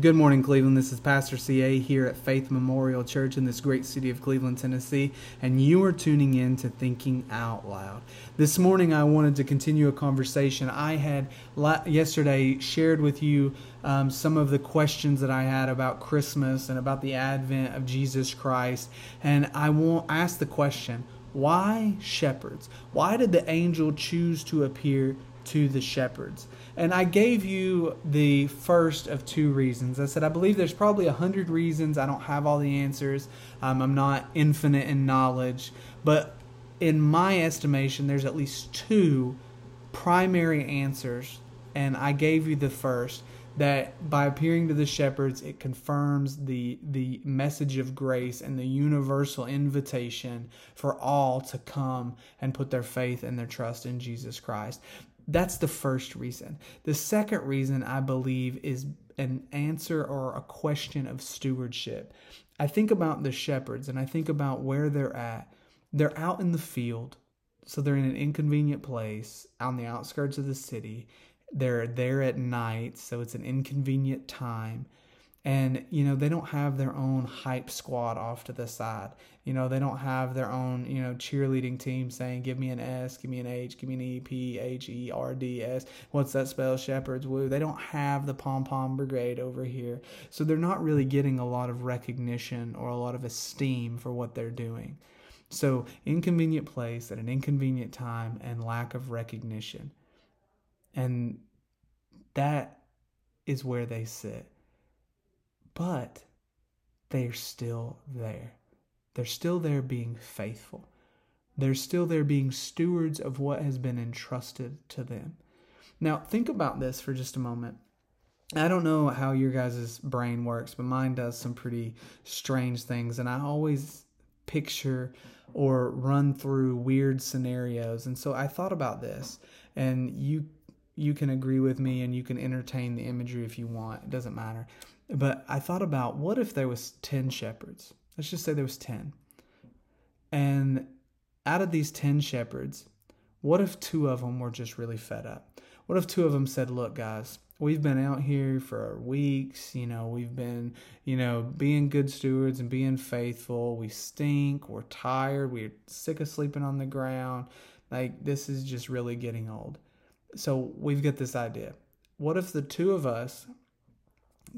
Good morning, Cleveland. This is Pastor CA here at Faith Memorial Church in this great city of Cleveland, Tennessee, and you are tuning in to Thinking Out Loud. This morning, I wanted to continue a conversation I had yesterday shared with you um, some of the questions that I had about Christmas and about the advent of Jesus Christ, and I want ask the question: Why shepherds? Why did the angel choose to appear to the shepherds? And I gave you the first of two reasons. I said, I believe there's probably a hundred reasons. I don't have all the answers. Um, I'm not infinite in knowledge. But in my estimation, there's at least two primary answers. And I gave you the first that by appearing to the shepherds, it confirms the, the message of grace and the universal invitation for all to come and put their faith and their trust in Jesus Christ. That's the first reason. The second reason I believe is an answer or a question of stewardship. I think about the shepherds and I think about where they're at. They're out in the field, so they're in an inconvenient place on the outskirts of the city. They're there at night, so it's an inconvenient time and you know they don't have their own hype squad off to the side. You know they don't have their own you know cheerleading team saying give me an s give me an h give me an e p h e r d s. What's that spell? Shepherds woo. They don't have the pom pom brigade over here. So they're not really getting a lot of recognition or a lot of esteem for what they're doing. So inconvenient place at an inconvenient time and lack of recognition. And that is where they sit but they're still there. They're still there being faithful. They're still there being stewards of what has been entrusted to them. Now, think about this for just a moment. I don't know how your guys' brain works, but mine does some pretty strange things. And I always picture or run through weird scenarios. And so I thought about this, and you you can agree with me and you can entertain the imagery if you want. It doesn't matter. But I thought about what if there was 10 shepherds? Let's just say there was 10. And out of these 10 shepherds, what if two of them were just really fed up? What if two of them said, "Look, guys, we've been out here for weeks, you know, we've been, you know, being good stewards and being faithful. We stink, we're tired, we're sick of sleeping on the ground. Like this is just really getting old." So, we've got this idea. What if the two of us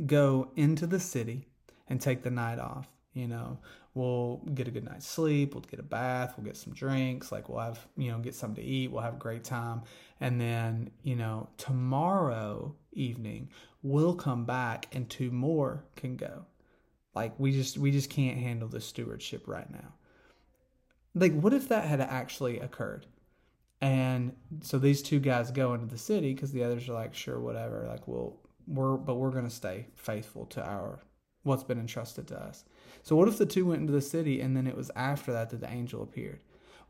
go into the city and take the night off. You know, we'll get a good night's sleep, we'll get a bath, we'll get some drinks, like we'll have, you know, get something to eat, we'll have a great time. And then, you know, tomorrow evening, we'll come back and two more can go. Like we just we just can't handle the stewardship right now. Like what if that had actually occurred? And so these two guys go into the city because the others are like, sure, whatever. Like we'll we're but we're going to stay faithful to our what's been entrusted to us. So what if the two went into the city and then it was after that that the angel appeared?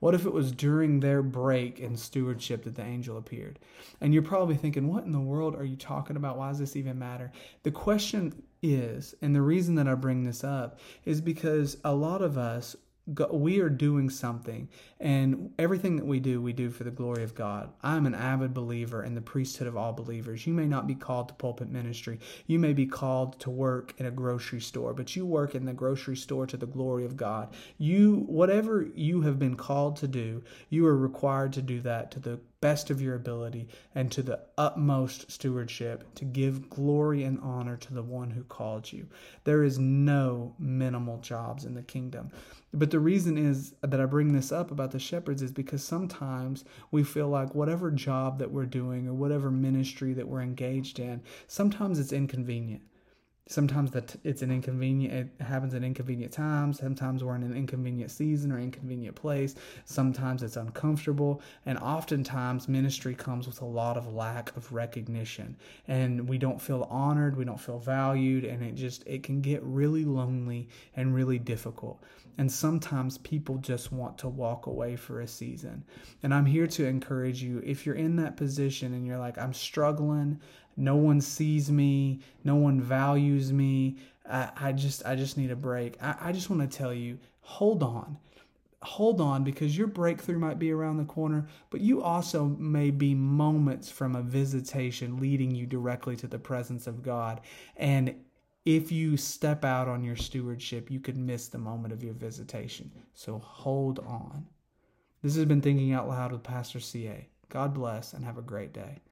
What if it was during their break in stewardship that the angel appeared? And you're probably thinking, what in the world are you talking about? Why does this even matter? The question is, and the reason that I bring this up is because a lot of us we are doing something and everything that we do we do for the glory of god i'm an avid believer in the priesthood of all believers you may not be called to pulpit ministry you may be called to work in a grocery store but you work in the grocery store to the glory of god you whatever you have been called to do you are required to do that to the best of your ability and to the utmost stewardship to give glory and honor to the one who called you. There is no minimal jobs in the kingdom. But the reason is that I bring this up about the shepherds is because sometimes we feel like whatever job that we're doing or whatever ministry that we're engaged in, sometimes it's inconvenient sometimes that it's an inconvenient it happens at inconvenient times sometimes we're in an inconvenient season or inconvenient place sometimes it's uncomfortable and oftentimes ministry comes with a lot of lack of recognition. And we don't feel honored we don't feel valued and it just it can get really lonely and really difficult. And sometimes people just want to walk away for a season. And i'm here to encourage you if you're in that position and you're like i'm struggling no one sees me no one values me i, I just i just need a break I, I just want to tell you hold on hold on because your breakthrough might be around the corner but you also may be moments from a visitation leading you directly to the presence of god and if you step out on your stewardship, you could miss the moment of your visitation. So hold on. This has been Thinking Out Loud with Pastor CA. God bless and have a great day.